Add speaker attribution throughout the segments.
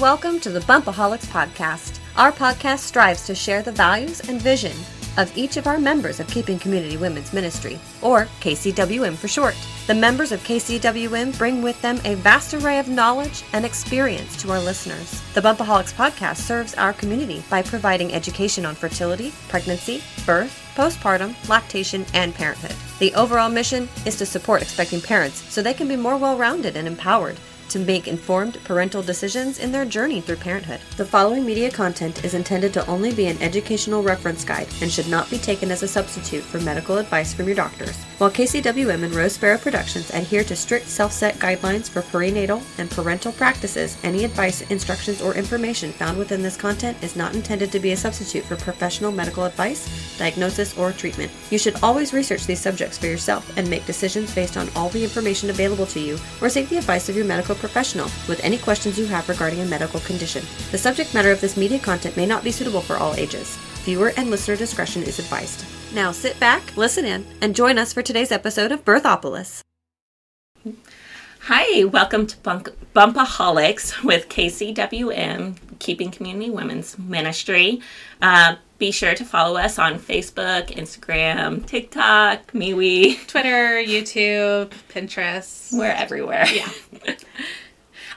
Speaker 1: Welcome to the Bumpaholics Podcast. Our podcast strives to share the values and vision of each of our members of Keeping Community Women's Ministry, or KCWM for short. The members of KCWM bring with them a vast array of knowledge and experience to our listeners. The Bumpaholics podcast serves our community by providing education on fertility, pregnancy, birth, postpartum, lactation, and parenthood. The overall mission is to support expecting parents so they can be more well rounded and empowered to make informed parental decisions in their journey through parenthood. The following media content is intended to only be an educational reference guide and should not be taken as a substitute for medical advice from your doctors. While KCWM and Rose Sparrow Productions adhere to strict self set guidelines for perinatal and parental practices, any advice, instructions, or information found within this content is not intended to be a substitute for professional medical advice, diagnosis, or treatment. You should always research these subjects for yourself and make decisions based on all the information available to you or seek the advice of your medical professional with any questions you have regarding a medical condition. The subject matter of this media content may not be suitable for all ages. Viewer and listener discretion is advised. Now sit back, listen in, and join us for today's episode of Birthopolis.
Speaker 2: Hi, welcome to Bunk- Bumpaholics with KCWM, Keeping Community Women's Ministry. Uh, be sure to follow us on Facebook, Instagram, TikTok, MeWe.
Speaker 3: Twitter, YouTube, Pinterest.
Speaker 2: We're everywhere.
Speaker 3: Yeah.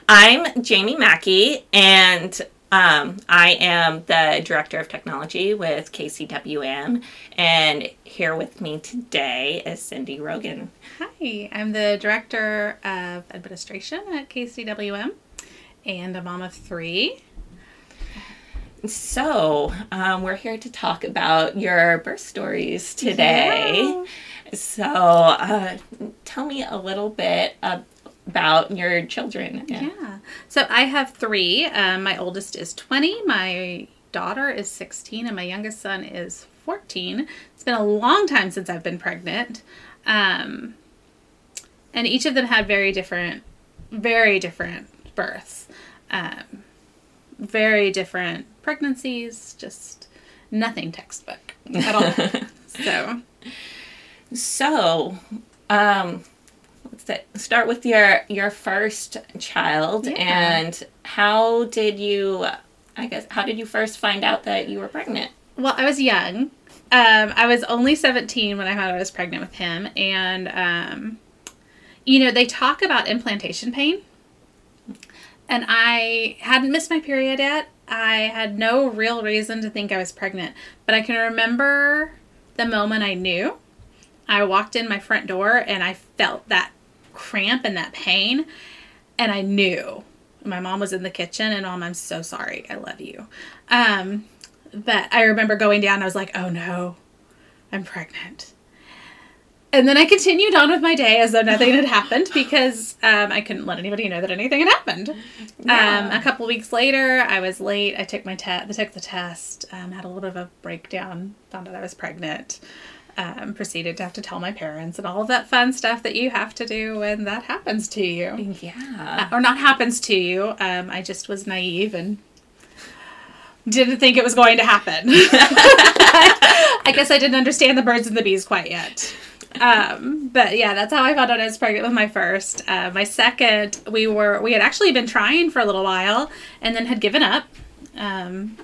Speaker 2: I'm Jamie Mackey, and um, I am the Director of Technology with KCWM. And here with me today is Cindy Rogan.
Speaker 3: Hi, I'm the Director of Administration at KCWM and a mom of three.
Speaker 2: So, um, we're here to talk about your birth stories today.
Speaker 3: Yeah.
Speaker 2: So, uh, tell me a little bit about your children.
Speaker 3: Yeah. So I have three. Um, my oldest is 20, my daughter is 16, and my youngest son is 14. It's been a long time since I've been pregnant. Um, and each of them had very different, very different births. Um, very different pregnancies, just nothing textbook at all. so,
Speaker 2: So, um, start with your your first child,
Speaker 3: Yeah.
Speaker 2: and how did you? I guess how did you first find out that you were pregnant?
Speaker 3: well, I was young. Um, I was only 17 when I found out I was pregnant with him. And, um, you know, they talk about implantation pain. And I hadn't missed my period yet. I had no real reason to think I was pregnant. But I can remember the moment I knew. I walked in my front door and I felt that cramp and that pain. And I knew. My mom was in the kitchen and mom, I'm so sorry. I love you. Um, but I remember going down, I was like, oh no, I'm pregnant. And then I continued on with my day as though nothing had happened because um, I couldn't let anybody know that anything had happened. Um, a couple weeks later, I was late. I took my test. I took the test. Um, had a little bit of a breakdown. Found out I was pregnant. Um, proceeded to have to tell my parents and all of that fun stuff that you have to do when that happens to you,
Speaker 2: Yeah.
Speaker 3: or not happens to you. Um, I just was naive and didn't think it was going to happen. I guess I didn't understand the birds and the bees quite yet. Um, but yeah, that's how I found out I was pregnant with my first. Uh, my second, we were we had actually been trying for a little while and then had given up. Um,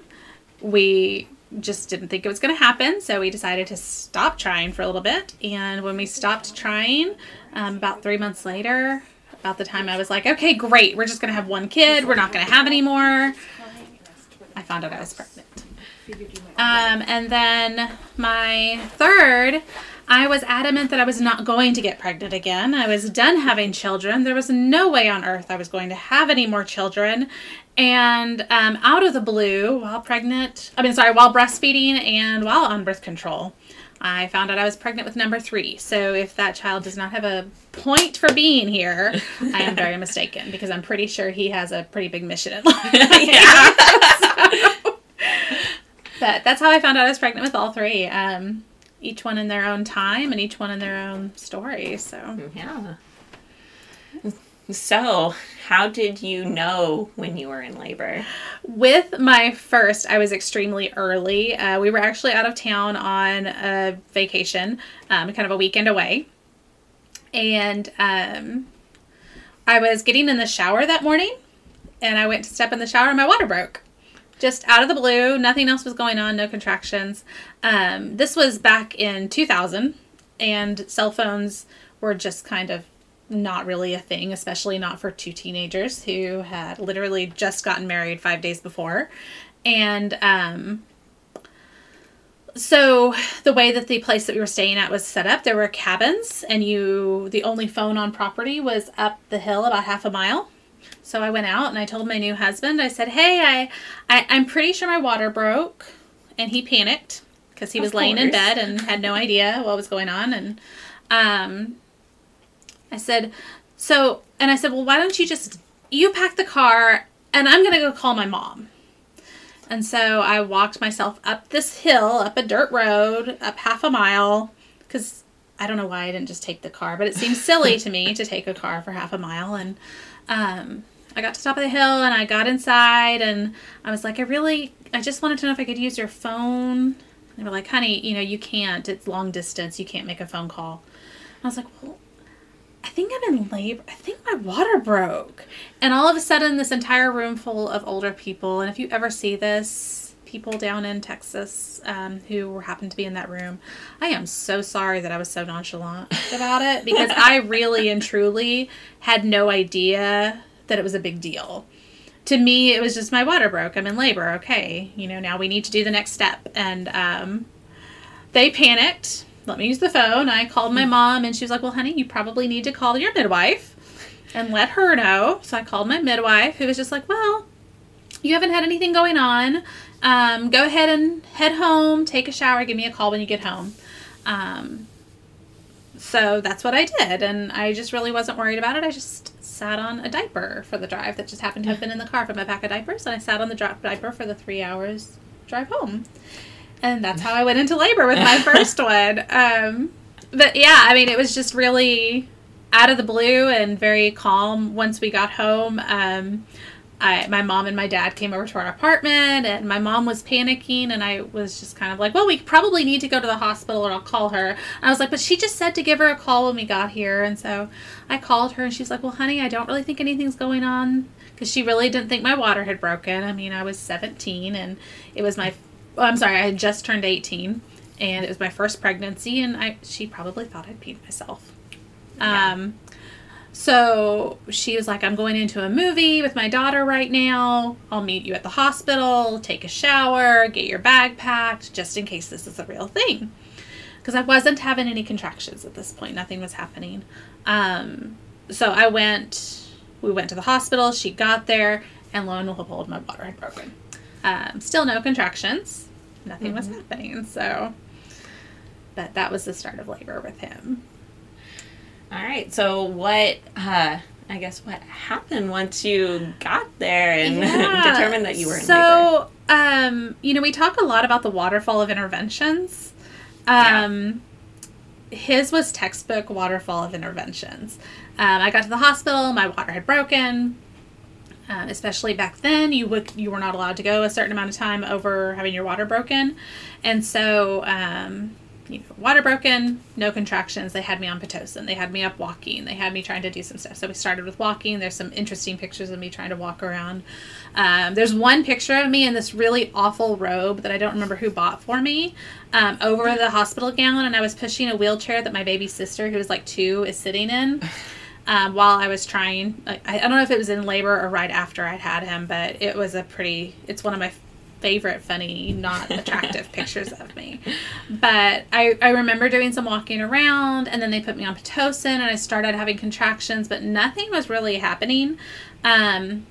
Speaker 3: we just didn't think it was going to happen, so we decided to stop trying for a little bit. And when we stopped trying, um, about three months later, about the time I was like, okay, great, we're just going to have one kid. We're not going to have any more. I found out I was pregnant. Um, and then my third, I was adamant that I was not going to get pregnant again. I was done having children. There was no way on earth I was going to have any more children. And um, out of the blue, while pregnant, I mean, sorry, while breastfeeding and while on birth control, I found out I was pregnant with number three. So if that child does not have a point for being here, I am very mistaken because I'm pretty sure he has a pretty big mission in life.
Speaker 2: yeah.
Speaker 3: But that's how I found out I was pregnant with all three. Um, each one in their own time and each one in their own story. So
Speaker 2: Yeah. So, how did you know when you were in labor?
Speaker 3: with my first, I was extremely early. Uh, we were actually out of town on a vacation, um, kind of a weekend away, and um, I was getting in the shower that morning, and I went to step in the shower and my water broke. Just out of the blue, nothing else was going on, no contractions. Um, this was back in 2000, and cell phones were just kind of not really a thing, especially not for two teenagers who had literally just gotten married five days before. And um, so the way that the place that we were staying at was set up, there were cabins, and you the only phone on property was up the hill about half a mile. So I went out and I told my new husband, I said, "Hey, I, I I'm pretty sure my water broke," and he panicked because he was laying in bed and had no idea what was going on, and um, I said, "So," and I said, "Well, why don't you just you pack the car and I'm gonna go call my mom." And so I walked myself up this hill, up a dirt road, up half a mile, because I don't know why I didn't just take the car, but it seems silly to me to take a car for half a mile. And um, I got to the top of the hill and I got inside and I was like, I really, I just wanted to know if I could use your phone. They were like, honey, you know, you can't. It's long distance. You can't make a phone call. I was like, well, I think I'm in labor. I think my water broke. And all of a sudden, this entire room full of older people, and if you ever see this, people down in Texas um, who happen to be in that room, I am so sorry that I was so nonchalant about it because I really and truly had no idea that it was a big deal. To me, it was just my water broke. I'm in labor. Okay, you know, now we need to do the next step. And um, they panicked. Let me use the phone. I called my mom, and she was like, "Well, honey, you probably need to call your midwife and let her know." So I called my midwife, who was just like, "Well, you haven't had anything going on. Um, go ahead and head home, take a shower, give me a call when you get home." Um, so that's what I did, and I just really wasn't worried about it. I just sat on a diaper for the drive that just happened to have been in the car from my pack of diapers, and I sat on the dri- diaper for the three hours drive home. And that's how I went into labor with my first one. Um, but yeah, I mean, it was just really out of the blue and very calm once we got home. Um, I, my mom and my dad came over to our apartment, and my mom was panicking, and I was just kind of like, "Well, we probably need to go to the hospital, or I'll call her." And I was like, "But she just said to give her a call when we got here," and so I called her, and she's like, "Well, honey, I don't really think anything's going on," because she really didn't think my water had broken. I mean, I was 17, and it was my, oh, I'm sorry, I had just turned 18, and it was my first pregnancy, and I she probably thought I'd peed myself.
Speaker 2: Yeah.
Speaker 3: Um, so she was like, I'm going into a movie with my daughter right now. I'll meet you at the hospital, take a shower, get your bag packed, just in case this is a real thing. Because I wasn't having any contractions at this point, nothing was happening. Um, so I went, we went to the hospital, she got there, and lo and behold, my water had broken. Um, still no contractions, nothing was happening. So, but that was the start of labor with him.
Speaker 2: All right. So what? Uh, I guess what happened once you got there and
Speaker 3: Yeah.
Speaker 2: determined that you were in labor?
Speaker 3: so, um, you know, we talk a lot about the waterfall of interventions. Um, His was textbook waterfall of interventions. Um, I got to the hospital. My water had broken. Um, especially back then, you would you were not allowed to go a certain amount of time over having your water broken, and so um, you know, water broken, no contractions. They had me on pitocin. They had me up walking. They had me trying to do some stuff. So we started with walking. There's some interesting pictures of me trying to walk around. Um, there's one picture of me in this really awful robe that I don't remember who bought for me um, over the hospital gown, and I was pushing a wheelchair that my baby sister, who was like two, is sitting in. Um, while I was trying, I, I don't know if it was in labor or right after I'd had him, but it was a pretty. It's one of my favorite funny, not attractive pictures of me. But I, I remember doing some walking around, and then they put me on Pitocin, and I started having contractions, but nothing was really happening. Um,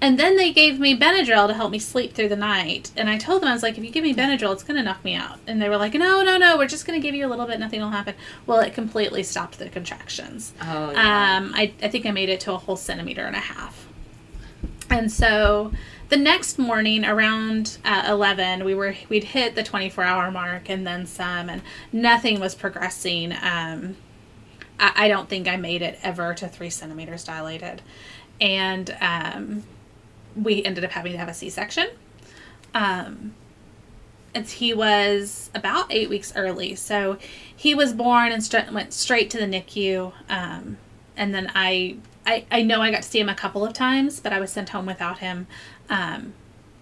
Speaker 3: and then they gave me Benadryl to help me sleep through the night. And I told them, I was like, if you give me Benadryl, it's going to knock me out. And they were like, no, no, no, we're just going to give you a little bit, nothing will happen. Well, it completely stopped the contractions.
Speaker 2: Oh, yeah.
Speaker 3: Um, I, I think I made it to a whole centimeter and a half. And so the next morning around uh, 11, we were, we'd hit the 24 hour mark and then some, and nothing was progressing. Um, I, I don't think I made it ever to three centimeters dilated. And um, we ended up having to have a C section. Um, and he was about eight weeks early. So he was born and stra- went straight to the NICU. Um, and then I I, I know I got to see him a couple of times, but I was sent home without him. Um,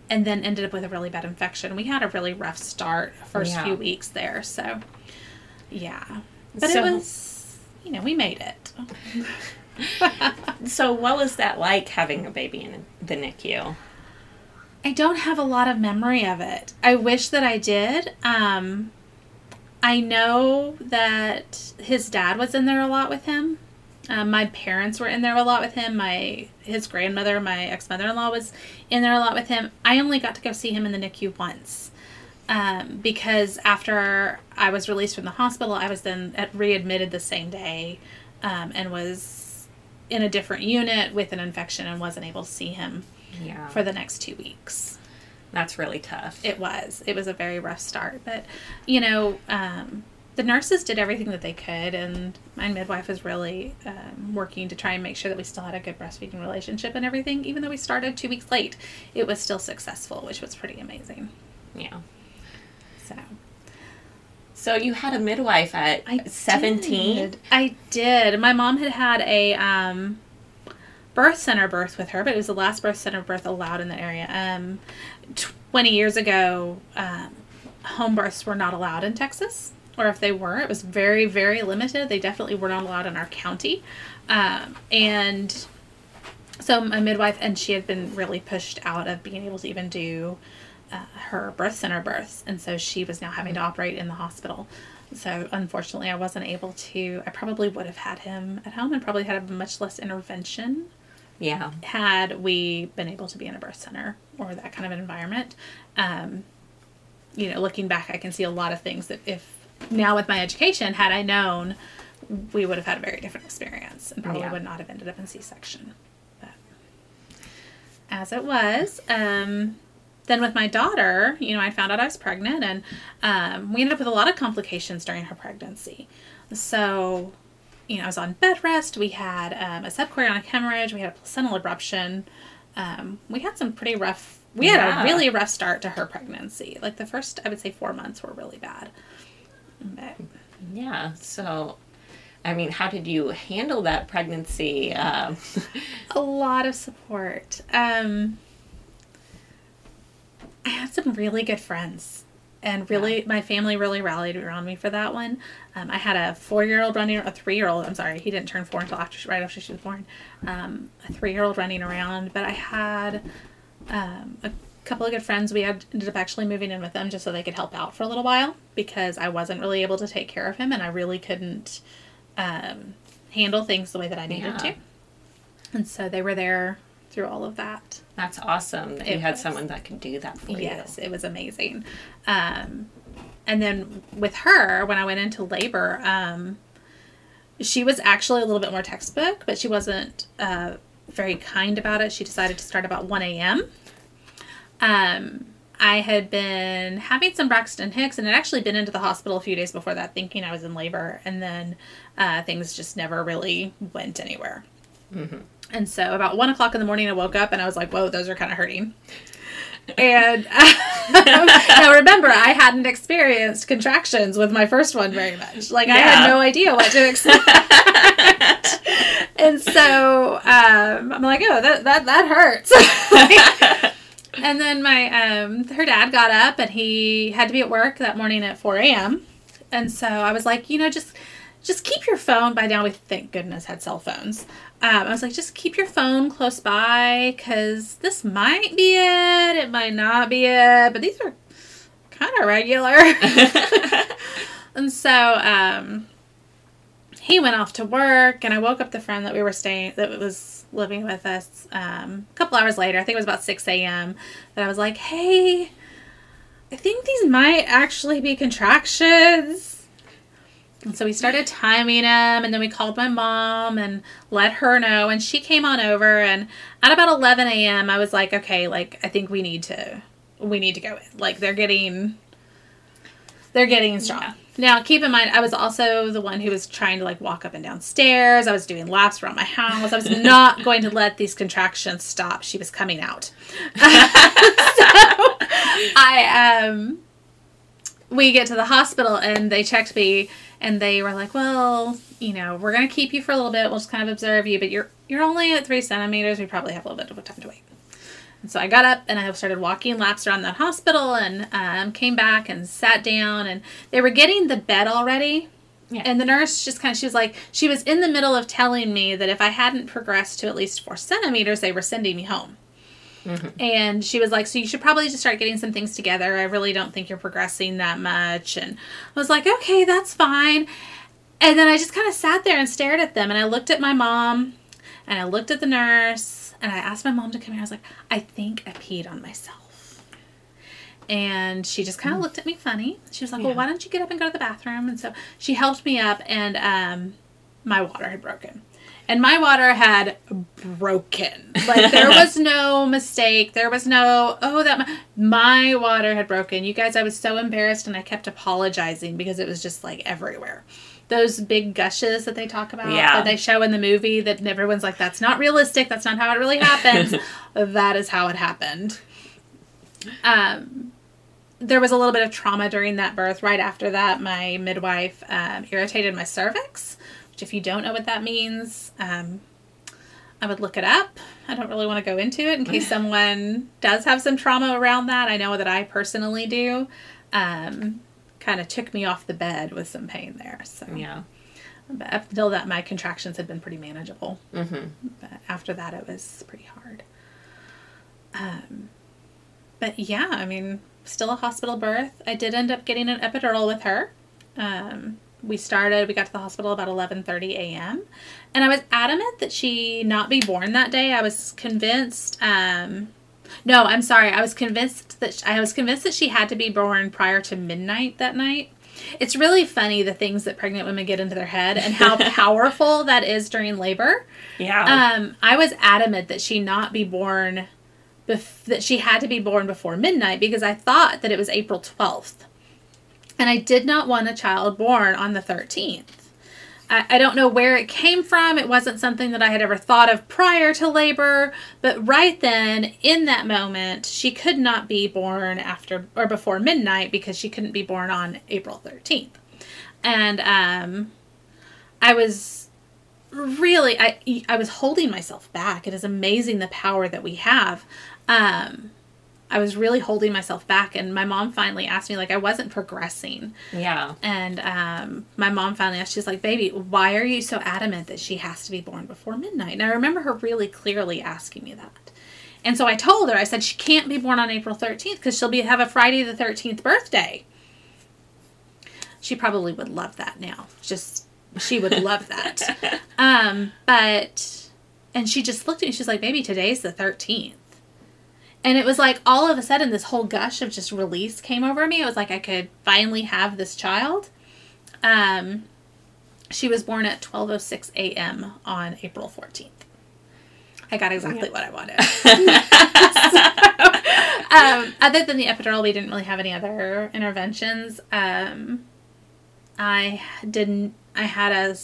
Speaker 3: and then ended up with a really bad infection. We had a really rough start first
Speaker 2: Yeah.
Speaker 3: few weeks there, so yeah. But
Speaker 2: So-
Speaker 3: it was, you know, we made it.
Speaker 2: So, what was that like having a baby in the NICU?
Speaker 3: I don't have a lot of memory of it. I wish that I did. Um, I know that his dad was in there a lot with him. Um, my parents were in there a lot with him. My his grandmother, my ex mother in law, was in there a lot with him. I only got to go see him in the NICU once. Um, because after I was released from the hospital, I was then readmitted the same day um, and was in a different unit with an infection and wasn't able to see him
Speaker 2: Yeah.
Speaker 3: for the next two weeks.
Speaker 2: That's really tough.
Speaker 3: It was. It was a very rough start. But, you know, um, the nurses did everything that they could, and my midwife was really um, working to try and make sure that we still had a good breastfeeding relationship and everything. Even though we started two weeks late, it was still successful, which was pretty amazing.
Speaker 2: yeah.
Speaker 3: So
Speaker 2: you had a midwife at
Speaker 3: I
Speaker 2: 17?
Speaker 3: did. I did. My mom had had a um, birth center birth with her, but it was the last birth center birth allowed in the area. Um, Twenty years ago, um, home births were not allowed in Texas, or if they were, it was very, very limited. They definitely were not allowed in our county, um, and so my midwife and she had been really pushed out of being able to even do uh, her birth center births, and so she was now having to operate in the hospital. So unfortunately, I wasn't able to. I probably would have had him at home and probably had a much less intervention
Speaker 2: Yeah.
Speaker 3: had we been able to be in a birth center or that kind of environment. Um, you know, looking back, I can see a lot of things that if now with my education, had I known, we would have had a very different experience and probably
Speaker 2: Yeah.
Speaker 3: would not have ended up in C section. But as it was, um, then with my daughter, you know, I found out I was pregnant and um, we ended up with a lot of complications during her pregnancy. So, you know, I was on bed rest. We had um, a subchorionic hemorrhage. We had a placental abruption. Um, we had some pretty rough. We had
Speaker 2: Yeah.
Speaker 3: a really rough start to her pregnancy. Like the first, I would say, four months were really bad. But
Speaker 2: Yeah. So, I mean, how did you handle that pregnancy? Um,
Speaker 3: a lot of support. Um, I had some really good friends, and really, my family really rallied around me for that one. Um, I had a four-year-old running, a three-year-old. I'm sorry, he didn't turn four until after she, right after she was born. Um, a three-year-old running around, but I had um, a couple of good friends. We had ended up actually moving in with them just so they could help out for a little while because I wasn't really able to take care of him, and I really couldn't um, handle things the way that I needed
Speaker 2: Yeah.
Speaker 3: to. And so they were there through all of that.
Speaker 2: that's awesome that you
Speaker 3: It
Speaker 2: had
Speaker 3: was.
Speaker 2: someone that could do that for you.
Speaker 3: Yes, it was amazing. Um, and then with her, when I went into labor, um, she was actually a little bit more textbook, but she wasn't uh, very kind about it. She decided to start about 1 a.m. Um, I had been having some Braxton Hicks and had actually been into the hospital a few days before that thinking I was in labor, and then uh, things just never really went anywhere. And so about one o'clock in the morning, I woke up and I was like, whoa, those are kind of hurting. And now remember, I hadn't experienced contractions with my first one very much. Like I had no idea what to expect. and so um, I'm like, oh, that that that hurts. and then my um, her dad got up and he had to be at work that morning at 4 a.m. And so I was like, you know, just just keep your phone. By now, we thank goodness had cell phones. Um, I was like, just keep your phone close by because this might be it. It might not be it. But these are kind of regular. and so um, he went off to work, and I woke up the friend that we were staying that was living with us um, a couple hours later. I think it was about six a.m. That I was like, hey. I think these might actually be contractions. And so we started timing them, and then we called my mom and let her know, and she came on over. And at about 11 a.m., I was like, okay, like I think we need to, we need to go in. Like they're getting, they're getting strong.
Speaker 2: Yeah.
Speaker 3: Now, keep in mind, I was also the one who was trying to like walk up and down stairs. I was doing laps around my house. I was not going to let these contractions stop. She was coming out. so I um we get to the hospital and they checked me and they were like, "Well, you know, we're going to keep you for a little bit. We'll just kind of observe you, but you're you're only at three centimeters. We probably have a little bit of time to wait. And so I got up and I started walking laps around that hospital and um, came back and sat down and they were getting the bed already.
Speaker 2: Yeah.
Speaker 3: And the nurse just kind of, she was like, she was in the middle of telling me that if I hadn't progressed to at least four centimeters, they were sending me home. And she was like, So you should probably just start getting some things together. I really don't think you're progressing that much. And I was like, Okay, that's fine. And then I just kind of sat there and stared at them. And I looked at my mom and I looked at the nurse and I asked my mom to come here. I was like, I think I peed on myself. And she just kind of looked at me funny. She was like, Well, why don't you get up and go to the bathroom? And so she helped me up, and um, my water had broken. And my water had broken. Like there was no mistake. There was no, oh, that my, my water had broken. You guys, I was so embarrassed and I kept apologizing because it was just like everywhere. Those big gushes that they talk about,
Speaker 2: Yeah.
Speaker 3: that they show in the movie, that everyone's like, that's not realistic. That's not how it really happens. that is how it happened. Um, there was a little bit of trauma during that birth. Right after that, my midwife um, irritated my cervix, which, if you don't know what that means, um, I would look it up. I don't really want to go into it in case someone does have some trauma around that. I know that I personally do. Um, kind of took me off the bed with some pain there. So,
Speaker 2: Yeah.
Speaker 3: but up until that, my contractions had been pretty manageable.
Speaker 2: Mm-hmm.
Speaker 3: But after that, it was pretty hard. Um, but yeah, I mean, still a hospital birth. I did end up getting an epidural with her. Um, we started. We got to the hospital about eleven thirty a.m. And I was adamant that she not be born that day. I was convinced. Um, no, I'm sorry. I was convinced that sh I was convinced that she had to be born prior to midnight that night. It's really funny the things that pregnant women get into their head and how powerful that is during labor.
Speaker 2: Yeah.
Speaker 3: Um, I was adamant that she not be born, bef- that she had to be born before midnight because I thought that it was April 12th. And I did not want a child born on the 13th. I, I don't know where it came from. It wasn't something that I had ever thought of prior to labor. But right then, in that moment, she could not be born after or before midnight because she couldn't be born on April 13th. And um, I was really I I was holding myself back. It is amazing the power that we have. Um I was really holding myself back and my mom finally asked me like I wasn't progressing.
Speaker 2: yeah.
Speaker 3: And um my mom finally asked she's like, "Baby, why are you so adamant that she has to be born before midnight?" And I remember her really clearly asking me that. And so I told her, I said she can't be born on April 13th because she'll be have a Friday the 13th birthday. She probably would love that now. Just she would love that. Um, but and she just looked at me. She's like, "Baby, today's the 13th." And it was like all of a sudden this whole gush of just release came over me. It was like I could finally have this child. Um, she was born at 12:06 a.m. on April 14th. I got exactly what I wanted. um, other than the epidural, we didn't really have any other interventions. Um, I didn't. I had a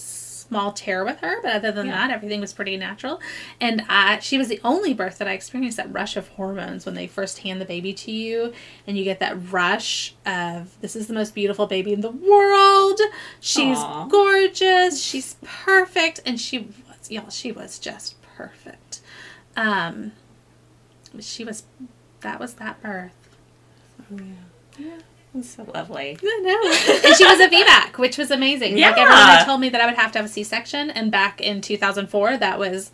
Speaker 3: small tear with her, but other than
Speaker 2: Yeah.
Speaker 3: that, everything was pretty natural. And I, she was the only birth that I experienced that rush of hormones when they first hand the baby to you, and you get that rush of this is the most beautiful baby in the world. She's
Speaker 2: Aw.
Speaker 3: gorgeous. She's perfect, and she was y'all. She was just perfect. Um, she was. That was that birth.
Speaker 2: It's so lovely.
Speaker 3: I know. and she was a VBAC, which was amazing. Like
Speaker 2: Yeah.
Speaker 3: everyone had told me that I would have to have a C-section, and back in 2004, that was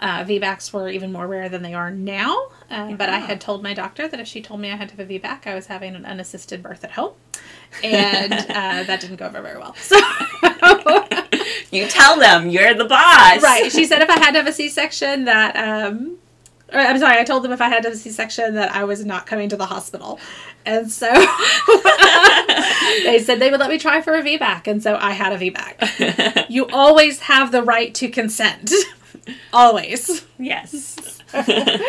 Speaker 3: uh, VBACs were even more rare than they are now. Um, But I had told my doctor that if she told me I had to have a VBAC, I was having an unassisted birth at home, and uh, that didn't go over very well. So.
Speaker 2: You tell them you're the boss.
Speaker 3: right. She said if I had to have a C-section, that um, I'm sorry. I told them if I had a C-section that I was not coming to the hospital, and so they said they would let me try for a VBAC, and so I had a VBAC. You always have the right to consent. always.
Speaker 2: yes.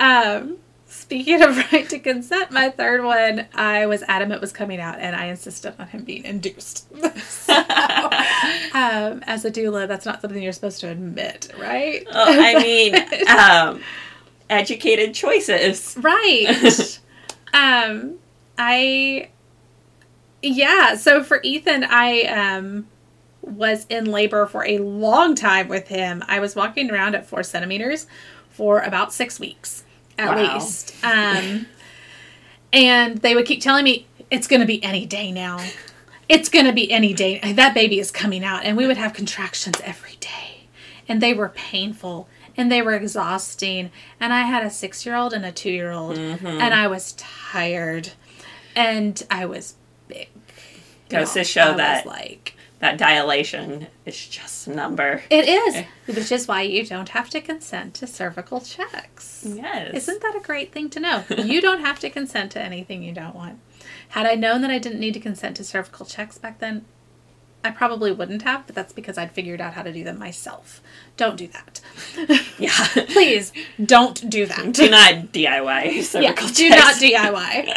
Speaker 3: Um, speaking of right to consent, my third one, I was adamant was coming out, and I insisted on him being induced. So, um, as a doula, that's not something you're supposed to admit, right?
Speaker 2: Oh, I mean, um, educated choices.
Speaker 3: Right. um I yeah, so for Ethan I um was in labor for a long time with him. I was walking around at four centimeters for about six weeks at
Speaker 2: Wow.
Speaker 3: least. Um, and they would keep telling me, it's going to be any day now. It's going to be any day. That baby is coming out. And we would have contractions every day. And they were painful and they were exhausting. And I had a six year old and a two year old.
Speaker 2: Mm-hmm.
Speaker 3: And I was tired. And I was big.
Speaker 2: Goes to
Speaker 3: I
Speaker 2: show
Speaker 3: was
Speaker 2: that
Speaker 3: like,
Speaker 2: that dilation is just a number.
Speaker 3: it is, which is why you don't have to consent to cervical checks.
Speaker 2: Yes.
Speaker 3: Isn't that a great thing to know? You don't have to consent to anything you don't want. Had I known that I didn't need to consent to cervical checks back then, I probably wouldn't have, but that's because I'd figured out how to do them myself. Don't do that.
Speaker 2: yeah.
Speaker 3: Please don't do that.
Speaker 2: Do not DIY
Speaker 3: yeah, do not DIY.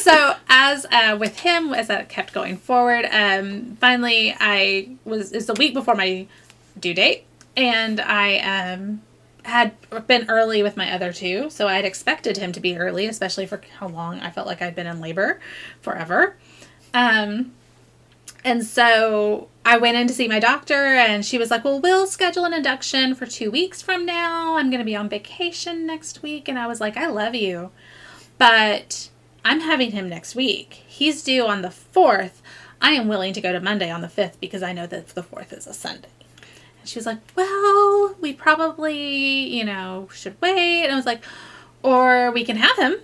Speaker 3: so as uh, with him, as that kept going forward, um, finally I was it's the week before my due date, and I um, had been early with my other two, so I had expected him to be early, especially for how long I felt like I'd been in labor, forever. Um, and so I went in to see my doctor, and she was like, Well, we'll schedule an induction for two weeks from now. I'm going to be on vacation next week. And I was like, I love you, but I'm having him next week. He's due on the 4th. I am willing to go to Monday on the 5th because I know that the 4th is a Sunday. And she was like, Well, we probably, you know, should wait. And I was like, Or we can have him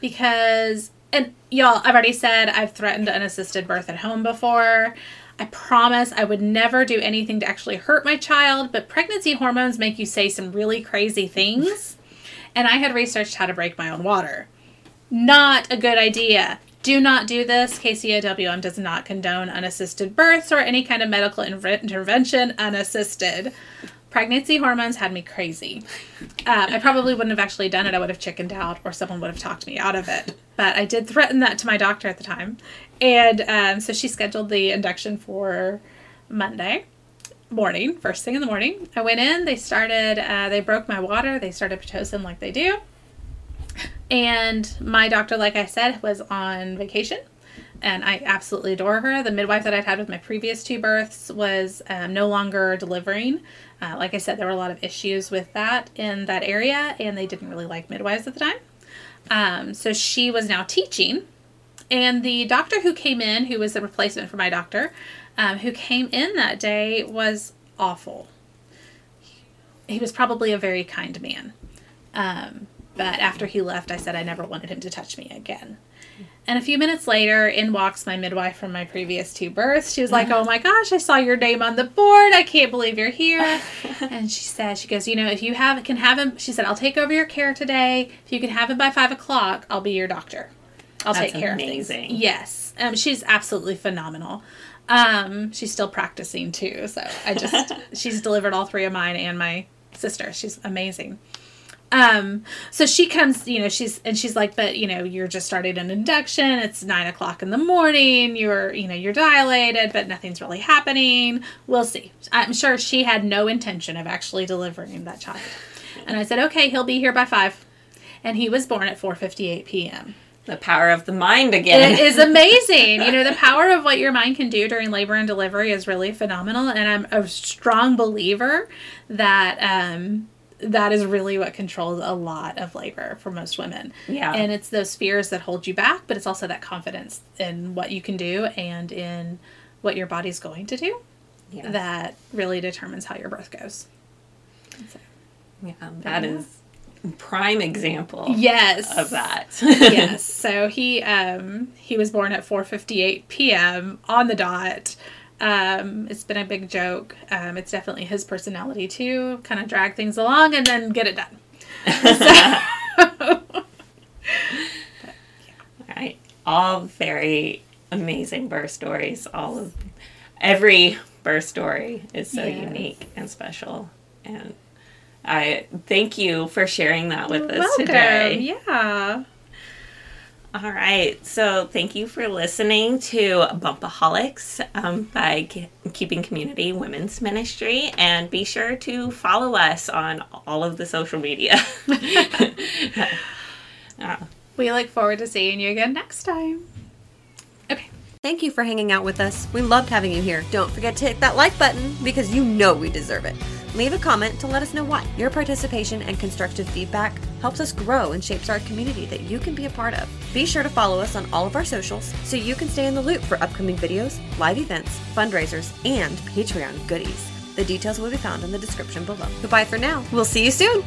Speaker 3: because and y'all i've already said i've threatened unassisted birth at home before. I promise i would never do anything to actually hurt my child but pregnancy hormones make you say some really crazy things. And i had researched how to break my own water. Not a good idea. Do not do this. KCWM does not condone unassisted births or any kind of medical inver- intervention unassisted pregnancy hormones had me crazy um, I probably wouldn't have actually done it. I would have chickened out, or someone would have talked me out of it. But I did threaten that to my doctor at the time, and um, so she scheduled the induction for Monday morning, first thing in the morning. I went in. They started. Uh, they broke my water. They started pitocin like they do. And my doctor, like I said, was on vacation. And I absolutely adore her. The midwife that I'd had with my previous two births was um, no longer delivering. Uh, like I said, there were a lot of issues with that in that area, and they didn't really like midwives at the time. Um, so she was now teaching. And the doctor who came in, who was the replacement for my doctor, um, who came in that day, was awful. He was probably a very kind man. Um, but after he left, I said I never wanted him to touch me again. And a few minutes later, in walks my midwife from my previous two births. She was like, Oh my gosh, I saw your name on the board. I can't believe you're here. and she said, She goes, You know, if you have can have him, she said, I'll take over your care today. If you can have him by five o'clock, I'll be your doctor. I'll
Speaker 2: That's
Speaker 3: take care of
Speaker 2: amazing.
Speaker 3: things. Yes. Um, she's absolutely phenomenal. Um, she's still practicing too. So I just, she's delivered all three of mine and my sister. She's amazing. Um, so she comes, you know, she's and she's like, but you know, you're just starting an induction. It's nine o'clock in the morning. You're, you know, you're dilated, but nothing's really happening. We'll see. I'm sure she had no intention of actually delivering that child. And I said, okay, he'll be here by five. And he was born at 4:58 p.m.
Speaker 2: The power of the mind again.
Speaker 3: It is amazing. You know, the power of what your mind can do during labor and delivery is really phenomenal. And I'm a strong believer that um, that is really what controls a lot of labor for most women.
Speaker 2: Yeah.
Speaker 3: And it's those fears that hold you back, but it's also that confidence in what you can do and in what your body's going to do
Speaker 2: Yes.
Speaker 3: that really determines how your birth goes.
Speaker 2: yeah, that is prime example
Speaker 3: Yes.
Speaker 2: of that.
Speaker 3: yes. So he um he was born at 4:58 p.m. on the dot. Um, it's been a big joke. Um, it's definitely his personality too. Kind of drag things along and then get it done.
Speaker 2: All right. All very amazing birth stories. All of every birth story is so
Speaker 3: Yes.
Speaker 2: unique and special. And I thank you for sharing that with us
Speaker 3: Welcome.
Speaker 2: today.
Speaker 3: Yeah.
Speaker 2: All right. So thank you for listening to Bumpaholics um, by Ke- Keeping Community Women's Ministry. And be sure to follow us on all of the social media.
Speaker 3: We look forward to seeing you again next time. Okay.
Speaker 1: Thank you for hanging out with us. We loved having you here. Don't forget to hit that like button because you know we deserve it. Leave a comment to let us know why. Your participation and constructive feedback helps us grow and shapes our community that you can be a part of. Be sure to follow us on all of our socials so you can stay in the loop for upcoming videos, live events, fundraisers, and Patreon goodies. The details will be found in the description below. Goodbye for now. We'll see you soon.